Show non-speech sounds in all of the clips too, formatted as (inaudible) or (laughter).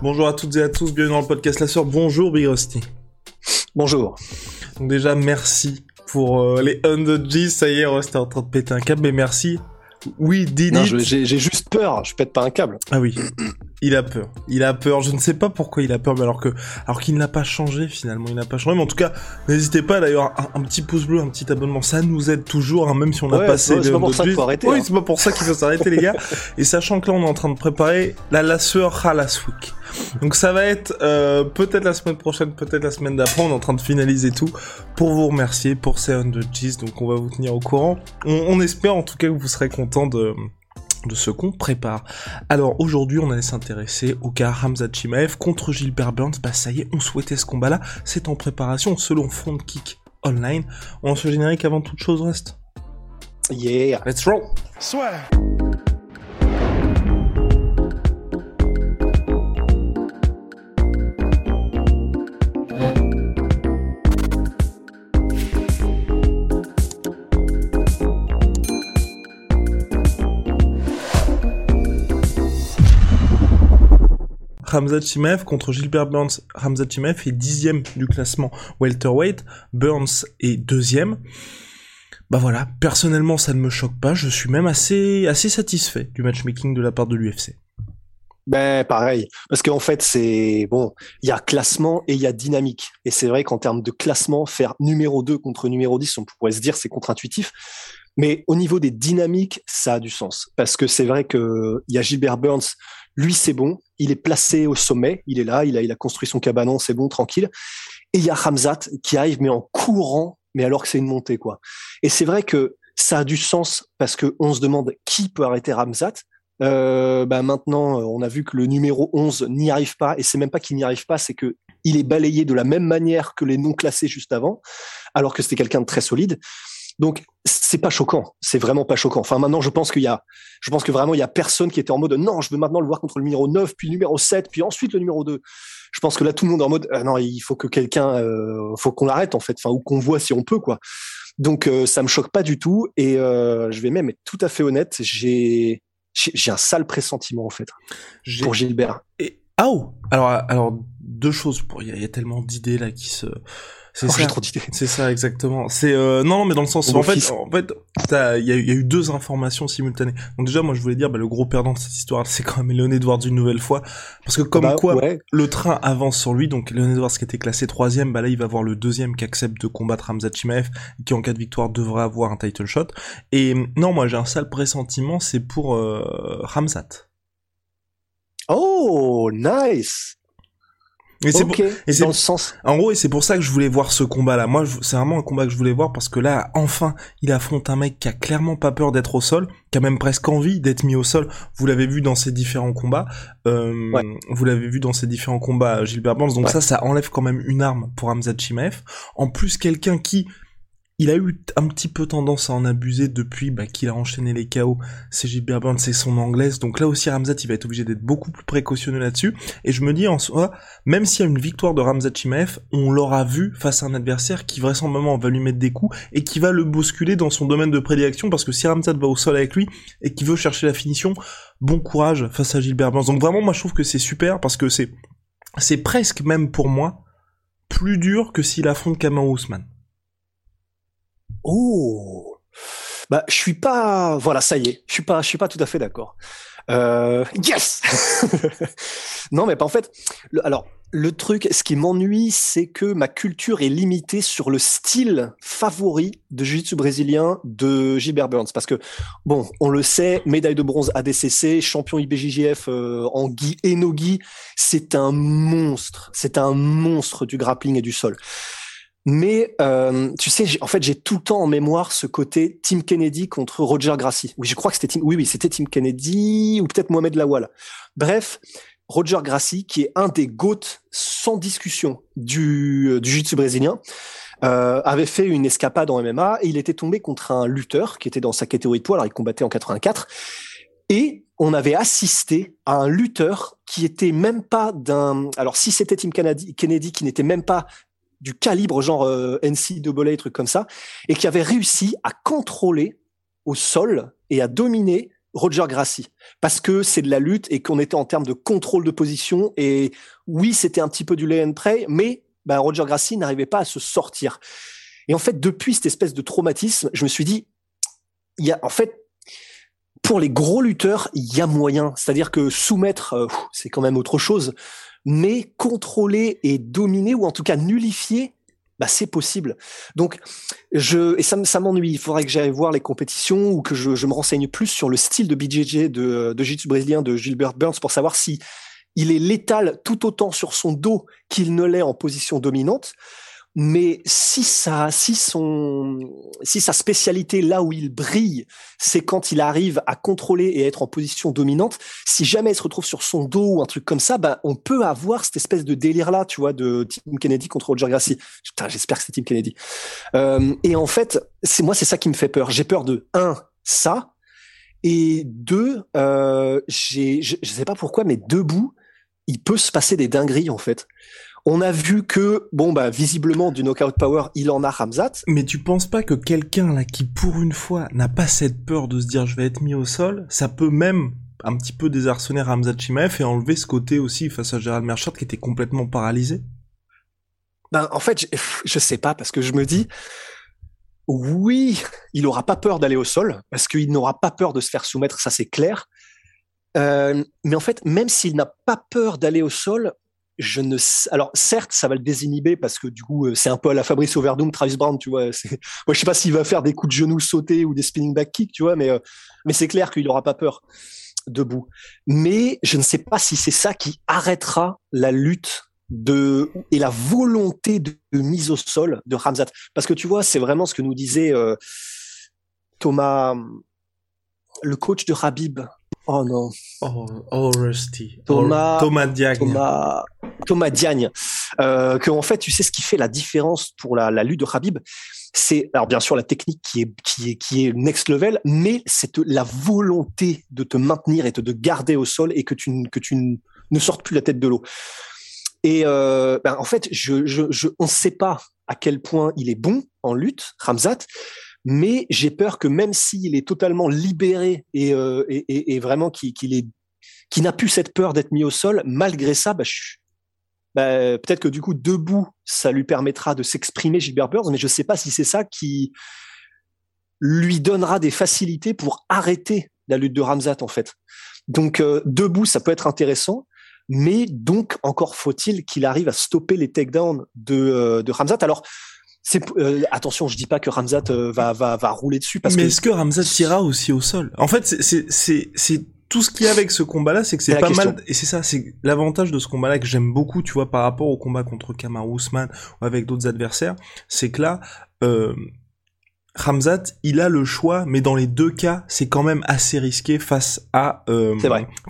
Bonjour à toutes et à tous, bienvenue dans le podcast La Sœur. Bonjour Big Rusty. Bonjour. Donc déjà, merci pour euh, les 100 G. Ça y est, Rusty est en train de péter un câble, mais merci. Oui, did Non, j'ai juste peur, je pète pas un câble. Ah oui, il a peur. Il a peur. Je ne sais pas pourquoi il a peur, mais alors que, alors qu'il n'a pas changé finalement, il n'a pas changé. Mais en tout cas, n'hésitez pas d'ailleurs un, un petit pouce bleu, un petit abonnement, ça nous aide toujours, hein, même si on a Ouais, passé. c'est- pas pour 100 ça qu'il faut arrêter, Oui, hein. c'est pas pour ça qu'il faut s'arrêter, les gars. Et sachant que là, on est en train de préparer la lasseur last week. Donc ça va être euh, peut-être la semaine prochaine, peut-être la semaine d'après. On est en train de finaliser tout pour vous remercier pour ces 100 Gs. Donc on va vous tenir au courant. On, on espère en tout cas que vous serez content de de ce qu'on prépare. Alors aujourd'hui, on allait s'intéresser au cas Hamza Chimaev contre Gilbert Burns. Bah ça y est, on souhaitait ce combat-là. C'est en préparation selon Front Kick Online. On le générique avant toute chose reste. Yeah. Let's roll. Hamza Chimaev contre Gilbert Burns. Hamza Chimaev est dixième du classement welterweight. Burns est deuxième. Bah voilà, personnellement ça ne me choque pas. Je suis même assez assez satisfait du matchmaking de la part de l'UFC. Ben pareil, parce qu'en fait c'est bon, il y a classement et il y a dynamique. Et c'est vrai qu'en termes de classement, faire numéro 2 contre numéro 10, on pourrait se dire c'est contre-intuitif. Mais au niveau des dynamiques, ça a du sens. Parce que c'est vrai que il y a Gilbert Burns, lui c'est bon, il est placé au sommet, il est là, il a, construit son cabanon, c'est bon, tranquille. Et il y a Hamzat qui arrive mais en courant, mais alors que c'est une montée quoi. Et c'est vrai que ça a du sens parce que on se demande qui peut arrêter Hamzat. Euh, bah maintenant, euh, on a vu que le numéro 11 n'y arrive pas, et c'est même pas qu'il n'y arrive pas, c'est que il est balayé de la même manière que les non classés juste avant, alors que c'était quelqu'un de très solide. Donc c'est pas choquant, c'est vraiment pas choquant. Enfin maintenant, je pense qu'il y a, je pense que vraiment il y a personne qui était en mode non, je veux maintenant le voir contre le numéro 9, puis le numéro 7, puis ensuite le numéro 2. Je pense que là tout le monde est en mode ah non, il faut que quelqu'un, euh, faut qu'on l'arrête en fait, enfin ou qu'on voit si on peut quoi. Donc euh, ça me choque pas du tout, et euh, je vais même être tout à fait honnête, j'ai j'ai un sale pressentiment en fait pour Gilbert. Et ah oh alors alors deux choses pour il y, a- il y a tellement d'idées là qui se c'est Oh, ça. j'ai trop d'idées. C'est ça exactement. C'est euh, non mais dans le sens où en fait en fait il y, a eu- il y a eu deux informations simultanées. Donc déjà moi je voulais dire bah, le gros perdant de cette histoire c'est quand même Leon Edwards une nouvelle fois parce que comme Bah, quoi ouais. le train avance sur lui donc Leon Edwards qui était classé troisième bah là il va voir le deuxième qui accepte de combattre Hamza Chimaev qui en cas de victoire devrait avoir un title shot et non moi j'ai un sale pressentiment c'est pour euh, Hamzat. Oh, nice. Et c'est ok. pour- et c'est- Dans le sens. En gros, et c'est pour ça que je voulais voir ce combat-là. Moi, je- c'est vraiment un combat que je voulais voir parce que là, enfin, il affronte un mec qui a clairement pas peur d'être au sol, qui a même presque envie d'être mis au sol. Vous l'avez vu dans ses différents combats. Euh, Ouais. Vous l'avez vu dans ses différents combats, Gilbert Burns. Donc Ouais. ça, ça enlève quand même une arme pour Hamza Chimaev. En plus, quelqu'un qui, il a eu un petit peu tendance à en abuser depuis bah, qu'il a enchaîné les KO. C'est Gilbert Burns, c'est son anglaise. Donc là aussi, Ramzat, il va être obligé d'être beaucoup plus précautionneux là-dessus. Et je me dis en soi, même s'il y a une victoire de Ramzat Chimaev, on l'aura vu face à un adversaire qui vraisemblablement va lui mettre des coups et qui va le bousculer dans son domaine de prédilection parce que si Ramzat va au sol avec lui et qu'il veut chercher la finition, bon courage face à Gilbert Burns. Donc vraiment, moi je trouve que c'est super parce que c'est c'est presque même pour moi plus dur que s'il affronte Kamau Ousmane. Oh. Bah, je suis pas. Voilà, ça y est. Je suis pas. Je suis pas tout à fait d'accord. Euh... Yes. (laughs) non, mais pas en fait. le- alors, le truc, ce qui m'ennuie, c'est que ma culture est limitée sur le style favori de jiu-jitsu brésilien de Gilbert Burns. Parce que, bon, on le sait, médaille de bronze ADCC, champion IBJJF euh, en gi et no c'est un monstre. C'est un monstre du grappling et du sol. Mais euh, tu sais, en fait, j'ai tout le temps en mémoire ce côté Tim Kennedy contre Roger Gracie. Oui, je crois que c'était Tim. Oui, oui, c'était Tim Kennedy ou peut-être Mohamed Lawal. Bref, Roger Gracie, qui est un des goats sans discussion du, euh, du jiu-jitsu brésilien, euh, avait fait une escapade en MMA et il était tombé contre un lutteur qui était dans sa catégorie de poids. Alors, il combattait en 84 et on avait assisté à un lutteur qui était même pas d'un. Alors, si c'était Tim Kennedy, Kennedy qui n'était même pas du calibre genre euh, NCAA, truc comme ça, et qui avait réussi à contrôler au sol et à dominer Roger Gracie parce que c'est de la lutte et qu'on était en termes de contrôle de position et oui c'était un petit peu du lay and pray mais bah, Roger Gracie n'arrivait pas à se sortir. Et en fait depuis cette espèce de traumatisme je me suis dit il y a en fait pour les gros lutteurs il y a moyen. C'est-à-dire que soumettre euh, c'est quand même autre chose mais contrôler et dominer ou en tout cas nullifier bah c'est possible. Donc je et ça, m'ennuie. Il faudrait que j'aille voir les compétitions ou que je, me renseigne plus sur le style de BJJ de de brésilien de Gilbert Burns pour savoir si il est létal tout autant sur son dos qu'il ne l'est en position dominante. Mais si ça, si son, si sa spécialité là où il brille, c'est quand il arrive à contrôler et être en position dominante. Si jamais il se retrouve sur son dos ou un truc comme ça, bah on peut avoir cette espèce de délire là, tu vois, de Tim Kennedy contre Roger Gracie. Putain, j'espère que c'est Tim Kennedy. Euh, et en fait, c'est moi, c'est ça qui me fait peur. J'ai peur de un ça et deux, euh, j'ai, je, je sais pas pourquoi, mais debout, il peut se passer des dingueries en fait. On a vu que, bon, bah, visiblement, du knockout power, il en a Ramzat. Mais tu penses pas que quelqu'un, là, qui, pour une fois, n'a pas cette peur de se dire je vais être mis au sol, ça peut même un petit peu désarçonner Ramzat Chimaev et enlever ce côté aussi face à Gérald Merchant qui était complètement paralysé? Ben, en fait, je, je sais pas, parce que je me dis, oui, il aura pas peur d'aller au sol, parce qu'il n'aura pas peur de se faire soumettre, ça c'est clair. Euh, mais en fait, même s'il n'a pas peur d'aller au sol, je ne alors certes ça va le désinhiber parce que du coup euh, c'est un peu à la Fabrice Overdoom Travis Brown tu vois (laughs) moi je sais pas s'il va faire des coups de genoux sautés ou des spinning back kicks tu vois mais euh, mais c'est clair qu'il aura pas peur debout. Mais je ne sais pas si c'est ça qui arrêtera la lutte de et la volonté de, mise au sol de Ramzat. Parce que tu vois c'est vraiment ce que nous disait euh, Thomas le coach de Habib Oh non. Oh, oh Rusty. Thomas, Thomas Diagne. Thomas, Thomas Diagne. Euh, que en fait, tu sais ce qui fait la différence pour la, la lutte de Khabib, c'est alors bien sûr la technique qui est qui est qui est next level, mais c'est la volonté de te maintenir et de te garder au sol et que tu que tu ne sortes plus la tête de l'eau. Et euh, ben, en fait, je, je, je on ne sait pas à quel point il est bon en lutte, Ramzat, mais j'ai peur que même s'il est totalement libéré et, euh, vraiment qu'il qui n'a plus cette peur d'être mis au sol, malgré ça, bah, bah, peut-être que du coup debout, ça lui permettra de s'exprimer Gilbert Burns, mais je sais pas si c'est ça qui lui donnera des facilités pour arrêter la lutte de Ramzat en fait. Donc euh, debout, ça peut être intéressant, mais donc encore faut-il qu'il arrive à stopper les takedowns de, euh, de Ramzat. Alors euh, attention, je dis pas que Ramzat euh, va, va va rouler dessus parce mais que. est-ce que Ramzat ira aussi au sol? En fait, c'est c'est c'est tout ce qu'il y a avec ce combat-là, c'est que c'est pas question. mal. Et c'est ça, c'est l'avantage de ce combat-là que j'aime beaucoup, tu vois, par rapport au combat contre Kamar Ousmane ou avec d'autres adversaires, c'est que là. Euh, Ramzat, il a le choix, mais dans les deux cas, c'est quand même assez risqué face à euh,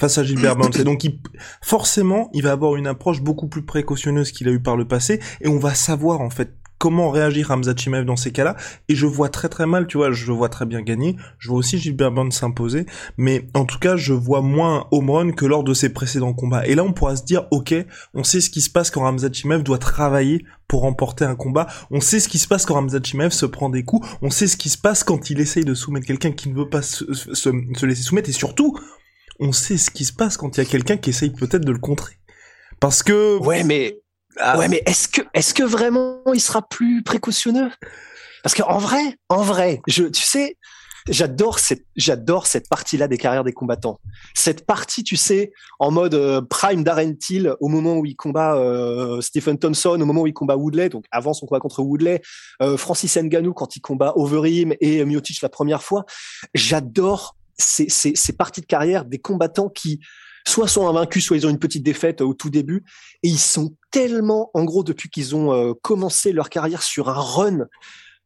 face à Gilbert Burns. Et donc, il, forcément, il va avoir une approche beaucoup plus précautionneuse qu'il a eu par le passé, et on va savoir en fait comment réagir Hamza Chimaev dans ces cas-là. Et je vois très très mal tu vois je vois très bien gagner. Je vois aussi Gilbert Burns s'imposer. Mais en tout cas je vois moins home que lors de ses précédents combats. Et là on pourra se dire ok on sait ce qui se passe quand Hamza Chimaev doit travailler pour remporter un combat. On sait ce qui se passe quand Hamza Chimaev se prend des coups. On sait ce qui se passe quand il essaye de soumettre quelqu'un qui ne veut pas se, se, se laisser soumettre. Et surtout on sait ce qui se passe quand il y a quelqu'un qui essaye peut-être de le contrer. Parce que ouais mais ah. Ouais, mais est-ce que, est-ce que vraiment il sera plus précautionneux? Parce qu'en vrai, en vrai, je, tu sais, j'adore cette, j'adore cette partie-là des carrières des combattants. Cette partie, tu sais, en mode euh, prime Darren Till au moment où il combat euh, Stephen Thompson, au moment où il combat Woodley, donc avant son combat contre Woodley, euh, Francis Ngannou quand il combat Overeem et Miocic la première fois. J'adore ces, ces, ces parties de carrière des combattants qui soit sont invaincus, soit ils ont une petite défaite au tout début. Et ils sont tellement, en gros, depuis qu'ils ont commencé leur carrière sur un run,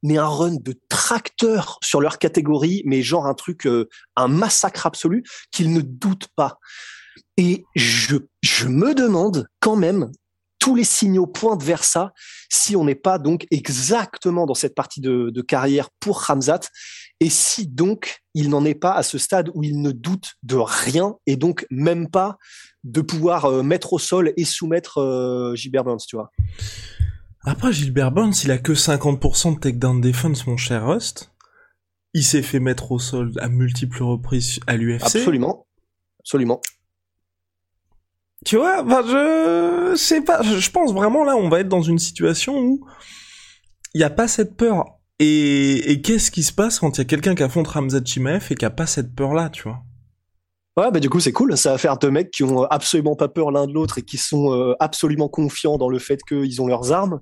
mais un run de tracteur sur leur catégorie, mais genre un truc, un massacre absolu, qu'ils ne doutent pas. Et je, je me demande quand même, tous les signaux pointent vers ça, si on n'est pas donc exactement dans cette partie de, de carrière pour Ramzat, et si donc il n'en est pas à ce stade où il ne doute de rien, et donc même pas de pouvoir euh, mettre au sol et soumettre euh, Gilbert Burns, tu vois. Après, Gilbert Burns, il a que 50% de takedown defense, mon cher Rust. Il s'est fait mettre au sol à multiples reprises à l'UFC. Absolument. Absolument. Tu vois, bah je sais pas, je pense vraiment là, on va être dans une situation où il n'y a pas cette peur. Et, qu'est-ce qui se passe quand il y a quelqu'un qui affronte Ramzat Chimaev et qui a pas cette peur-là, tu vois? Ouais, bah du coup c'est cool. Ça va faire deux mecs qui ont absolument pas peur l'un de l'autre et qui sont euh, absolument confiants dans le fait qu'ils ont leurs armes.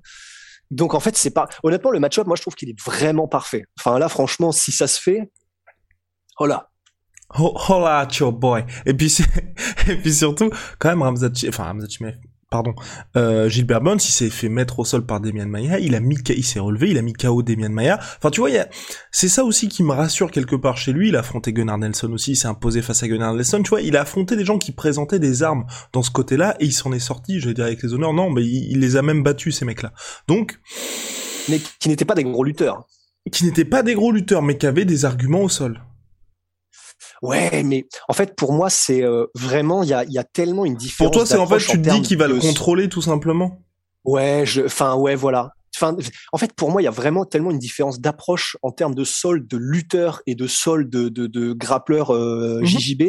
Donc en fait c'est pas. Honnêtement le match-up, moi je trouve qu'il est vraiment parfait. Enfin là franchement si ça se fait, oh là, Hola, your boy. Et puis, (laughs) et puis surtout, quand même, Ramzat, enfin, Ramzat pardon, euh, Gilbert Burns, il s'est fait mettre au sol par Demian Maia, il a mis, il s'est relevé, il a mis KO Demian Maia. Enfin, tu vois, c'est ça aussi qui me rassure quelque part chez lui. Il a affronté Gunnar Nelson aussi, il s'est imposé face à Gunnar Nelson. Tu vois, il a affronté des gens qui présentaient des armes dans ce côté-là et il s'en est sorti, je vais dire avec les honneurs. Non, mais il, il les a même battus, ces mecs-là. Donc. Mais qui n'étaient pas des gros lutteurs. Qui n'étaient pas des gros lutteurs, mais qui avaient des arguments au sol. Ouais, mais en fait, pour moi, c'est euh, vraiment, il y a, y a tellement une différence. Pour toi, c'est en fait, tu te dis qu'il va le contrôler tout simplement? Ouais, je, enfin, ouais, voilà. Enfin, en fait, pour moi, il y a vraiment tellement une différence d'approche en termes de sol de lutteur et de sol de, de, de grappleur euh, mhm. JJB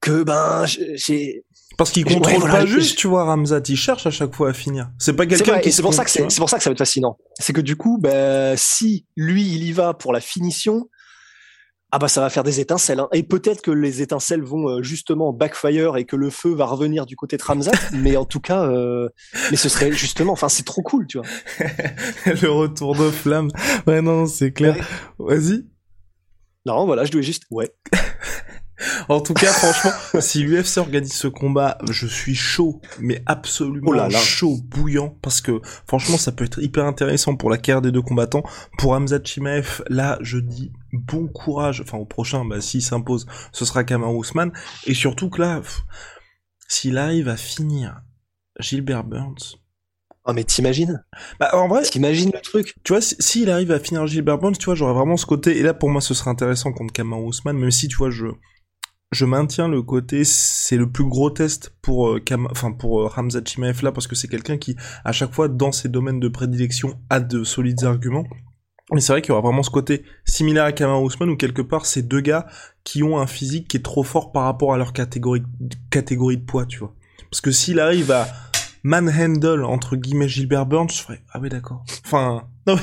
que ben j'ai parce qu'il contrôle pas juste, tu vois, Ramzat, il cherche à chaque fois à finir. C'est pas quelqu'un qui. C'est pour ça que c'est pour ça que ça va être fascinant. C'est que du coup, ben si lui il y va pour la finition, ah bah ça va faire des étincelles. Hein. Et peut-être que les étincelles vont euh, justement backfire et que le feu va revenir du côté de Ramzat. (laughs) mais en tout cas, euh... mais ce serait justement, enfin c'est trop cool, tu vois. (laughs) le retour de flamme. Ouais non, c'est clair. Vas-y. Non, voilà, je dois juste. Ouais. (laughs) en tout cas, franchement, si l'UFC organise ce combat, je suis chaud, mais absolument oh chaud, bouillant, parce que franchement, ça peut être hyper intéressant pour la carrière des deux combattants. Pour Hamza Chimaev, là, je dis bon courage. Enfin, au prochain, bah, s'il s'impose, ce sera Kamar Ousmane. Et surtout que là, s'il arrive à finir Gilbert Burns, Oh mais t'imagines? Bah en vrai, t'imagines le truc? Tu vois, s'il arrive à finir Gilbert Burns, tu vois, j'aurais vraiment ce côté. Et là, pour moi, ce serait intéressant contre Kamar Ousmane, même si tu vois, je je maintiens le côté, c'est le plus gros test pour, euh, enfin pour euh, Hamza Chimaev là, parce que c'est quelqu'un qui, à chaque fois, dans ses domaines de prédilection, a de solides arguments. Mais c'est vrai qu'il y aura vraiment ce côté similaire à Kamar Ousmane, où quelque part, c'est deux gars qui ont un physique qui est trop fort par rapport à leur catégorie, catégorie de poids, tu vois. Parce que s'il arrive à manhandle, entre guillemets, Gilbert Burns, je ferais, ah oui, d'accord. Enfin, non,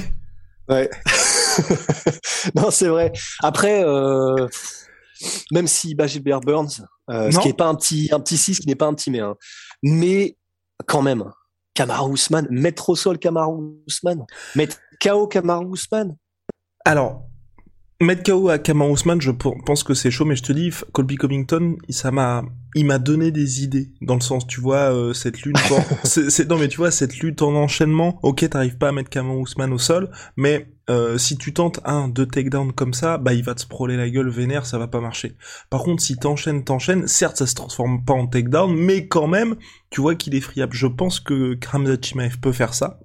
Ouais. (laughs) non, c'est vrai. Après, euh, même si bah, Gilbert Burns, euh, ce qui n'est pas un petit, un petit 6, qui n'est pas un petit mais, hein. mais quand même, Kamaru Usman, mettre au sol Kamaru Usman, mettre KO Kamaru Usman. Alors, mettre KO à Kamaru Usman, je pense que c'est chaud, mais je te dis, Colby Covington, ça m'a, il m'a donné des idées dans le sens, tu vois, euh, cette lutte, (laughs) c'est, non mais tu vois cette lutte en enchaînement. Ok, t'arrives pas à mettre Kamaru Usman au sol, mais euh, si tu tentes un, deux takedowns comme ça, bah il va te sprawler la gueule vénère, ça va pas marcher. Par contre, si t'enchaînes, t'enchaînes, certes ça se transforme pas en takedown, mais quand même, tu vois qu'il est friable. Je pense que Kramzat Chimaev peut faire ça.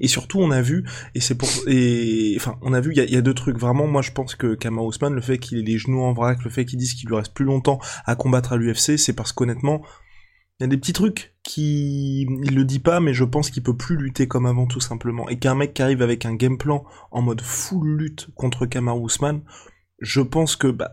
Et surtout, on a vu, et c'est pour, et enfin, on a vu, il y, a, deux trucs. Vraiment, moi, je pense que Kamar Ousmane, le fait qu'il ait les genoux en vrac, le fait qu'il dise qu'il lui reste plus longtemps à combattre à l'UFC, c'est parce qu'honnêtement, il y a des petits trucs qui, il le dit pas, mais je pense qu'il peut plus lutter comme avant tout simplement. Et qu'un mec qui arrive avec un game plan en mode full lutte contre Kamar Ousmane, je pense que, bah,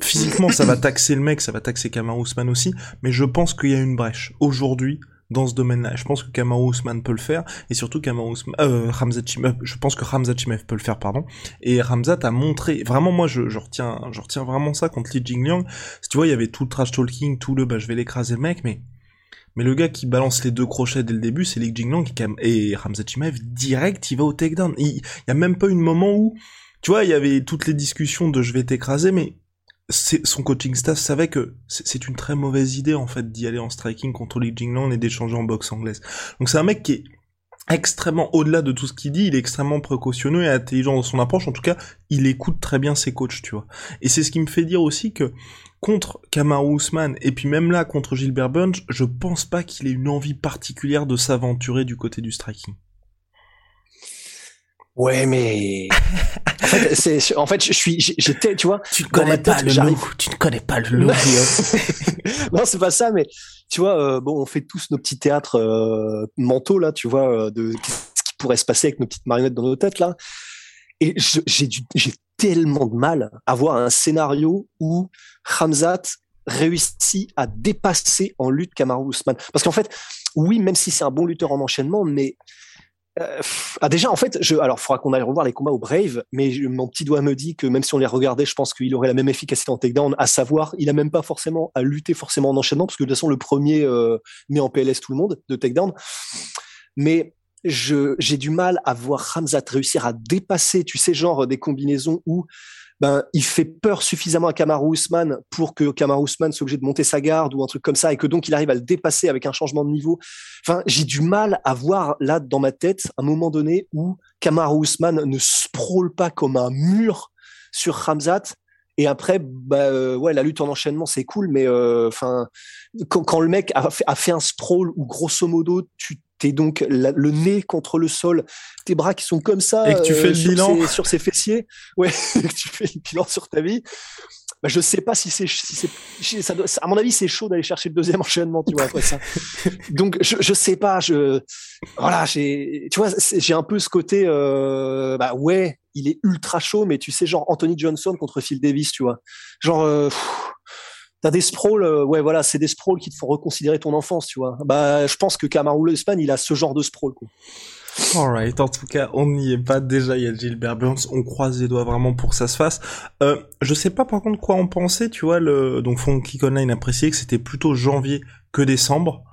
physiquement ça va (coughs) taxer le mec, ça va taxer Kamar Ousmane aussi, mais je pense qu'il y a une brèche. Aujourd'hui, dans ce domaine-là. Je pense que Kamar Ousmane peut le faire, et surtout Kamar Ousmane, euh, Ramzat Chimev, je pense que Ramzat Chimev peut le faire, pardon. Et Ramzat a montré, vraiment moi je, retiens, je retiens vraiment ça contre Li Jingliang. Tu vois, il y avait tout le trash talking, tout le, bah je vais l'écraser le mec, mais mais le gars qui balance les deux crochets dès le début, c'est Li Jingliang et Ramzat Chimev direct, il va au takedown. Il, il y a même pas une moment où, tu vois, il y avait toutes les discussions de je vais t'écraser, mais son coaching staff savait que c'est une très mauvaise idée en fait d'y aller en striking contre Li Jinglang et d'échanger en boxe anglaise. Donc c'est un mec qui est extrêmement au-delà de tout ce qu'il dit, il est extrêmement précautionneux et intelligent dans son approche. En tout cas, il écoute très bien ses coachs, tu vois. Et c'est ce qui me fait dire aussi que contre Kamaru Usman et puis même là contre Gilbert Burns, je pense pas qu'il ait une envie particulière de s'aventurer du côté du striking. Ouais, mais (laughs) en fait, c'est, en fait, je suis, j'étais, tu vois, tu ne connais pas le loup, tu ne connais pas le (laughs) loup. (laughs) non, c'est pas ça, mais tu vois, euh, bon, on fait tous nos petits théâtres euh, mentaux là, tu vois, euh, de ce qui pourrait se passer avec nos petites marionnettes dans nos têtes là. Et j'ai j'ai tellement de mal à voir un scénario où Hamzat réussit à dépasser en lutte Kamaru Usman. Parce qu'en fait, oui, même si c'est un bon lutteur en enchaînement, mais euh, ah déjà en fait, je, alors faudra qu'on aille revoir les combats au Brave, mais mon petit doigt me dit que même si on les regardait, je pense qu'il aurait la même efficacité en takedown, à savoir, il a même pas forcément à lutter forcément en enchaînement, parce que de toute façon le premier euh, met en PLS tout le monde de takedown, mais j'ai du mal à voir Hamzat réussir à dépasser, tu sais, genre des combinaisons où ben, il fait peur suffisamment à Kamaru Usman pour que Kamaru Usman soit obligé de monter sa garde ou un truc comme ça et que donc il arrive à le dépasser avec un changement de niveau. Enfin, j'ai du mal à voir là dans ma tête un moment donné où Kamaru Usman ne sprawle pas comme un mur sur Hamzat et après, bah, euh, ouais, la lutte en enchaînement, c'est cool, mais euh, quand, le mec a fait, a fait un sprawl où grosso modo, tu t'es donc le nez contre le sol, tes bras qui sont comme ça, et que tu fais le euh, bilan sur ses fessiers, ouais, et (laughs) que tu fais le bilan sur ta vie. Bah, je sais pas si c'est, si c'est, ça doit, à mon avis, c'est chaud d'aller chercher le deuxième (laughs) enchaînement, tu vois, après ça. Donc, je, je sais pas, je, voilà, j'ai, tu vois, j'ai un peu ce côté, euh, bah ouais, il est ultra chaud, mais tu sais, genre Anthony Johnson contre Phil Davis, tu vois, genre. Euh, T'as des sprawls, euh, ouais, voilà, c'est des sprawls qui te font reconsidérer ton enfance, tu vois. Bah, je pense que Kamaru Usman, il a ce genre de sprawl, quoi. Alright, en tout cas, on n'y est pas. Déjà, il y a Gilbert Burns. On croise les doigts vraiment pour que ça se fasse. Euh, je sais pas par contre quoi en penser, tu vois. Le donc Funky Conline apprécié que c'était plutôt janvier que décembre.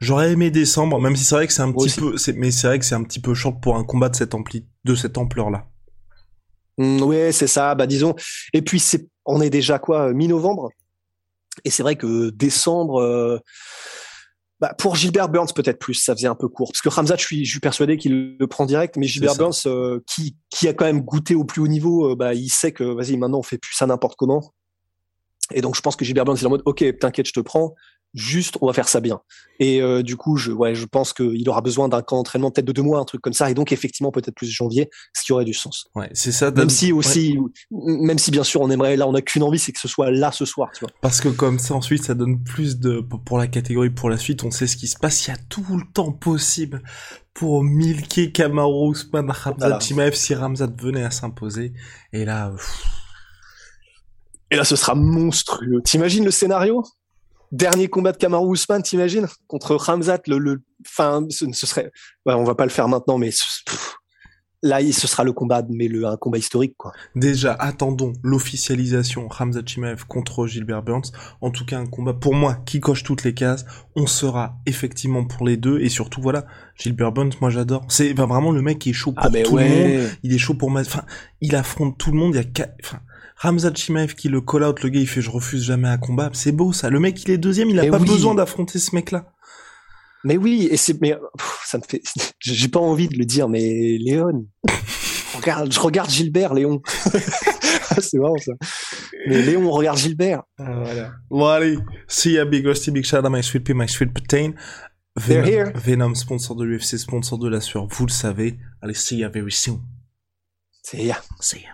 J'aurais aimé décembre, même si c'est vrai que c'est un petit peu, mais c'est vrai que c'est un petit peu short pour un combat de cette ampli, de cette ampleur là. Mm, oui, c'est ça. Bah disons. Et puis c'est, on est déjà quoi, mi-novembre? Et c'est vrai que décembre. Euh, bah, pour Gilbert Burns, peut-être plus, ça faisait un peu court. Parce que Ramzat, je suis, je suis persuadé qu'il le prend direct, mais Gilbert Burns, euh, qui, qui a quand même goûté au plus haut niveau, euh, bah, il sait que, vas-y, maintenant, on fait plus ça n'importe comment. Et donc, je pense que Gilbert Burns, il est en mode, OK, t'inquiète, je te prends juste on va faire ça bien. Et euh, du coup, je, ouais, je pense qu'il aura besoin d'un camp d'entraînement peut-être de deux mois, un truc comme ça, et donc effectivement peut-être plus janvier, ce qui aurait du sens. Ouais, c'est ça. Même si aussi, même si bien sûr on aimerait, là on n'a qu'une envie, c'est que ce soit là ce soir, tu vois. Parce que comme ça ensuite ça donne plus de pour la catégorie pour la suite, on sait ce qui se passe, il y a tout le temps possible pour milker Kamaru Usman, Ramzat Chimaev si Ramzat venait à s'imposer, et là. Et là, ce sera monstrueux. T'imagines le scénario? Dernier combat de Kamaru Usman, t'imagines? Contre Ramzat, le, le, fin, ce, serait, ouais, on va pas le faire maintenant, mais là, ce sera le combat, mais le, un combat historique, quoi. Déjà, attendons l'officialisation Ramzat Chimaev contre Gilbert Burns. En tout cas, un combat, pour moi, qui coche toutes les cases. On sera effectivement pour les deux, et surtout, voilà, Gilbert Burns, moi j'adore. C'est vraiment le mec qui est chaud pour ah, tout le monde. Il est chaud pour ma, enfin, il affronte tout le monde, il y a enfin, Ramzat Chimaev qui le call out, le gars il fait je refuse jamais un combat. C'est beau ça. Le mec il est deuxième, il a pas besoin d'affronter ce mec là. Mais oui, et c'est mais ça me fait (laughs) j'ai pas envie de le dire mais Léon (laughs) regarde je regarde Gilbert Léon. (laughs) c'est marrant ça. Mais Léon regarde Gilbert. Ah, voilà. Bon allez, see ya big rusty big shout out my sweet pea my sweet protein. Venom, Venom, sponsor de l'UFC, sponsor de la sueur, vous le savez. Allez, see ya very soon. See ya. See ya.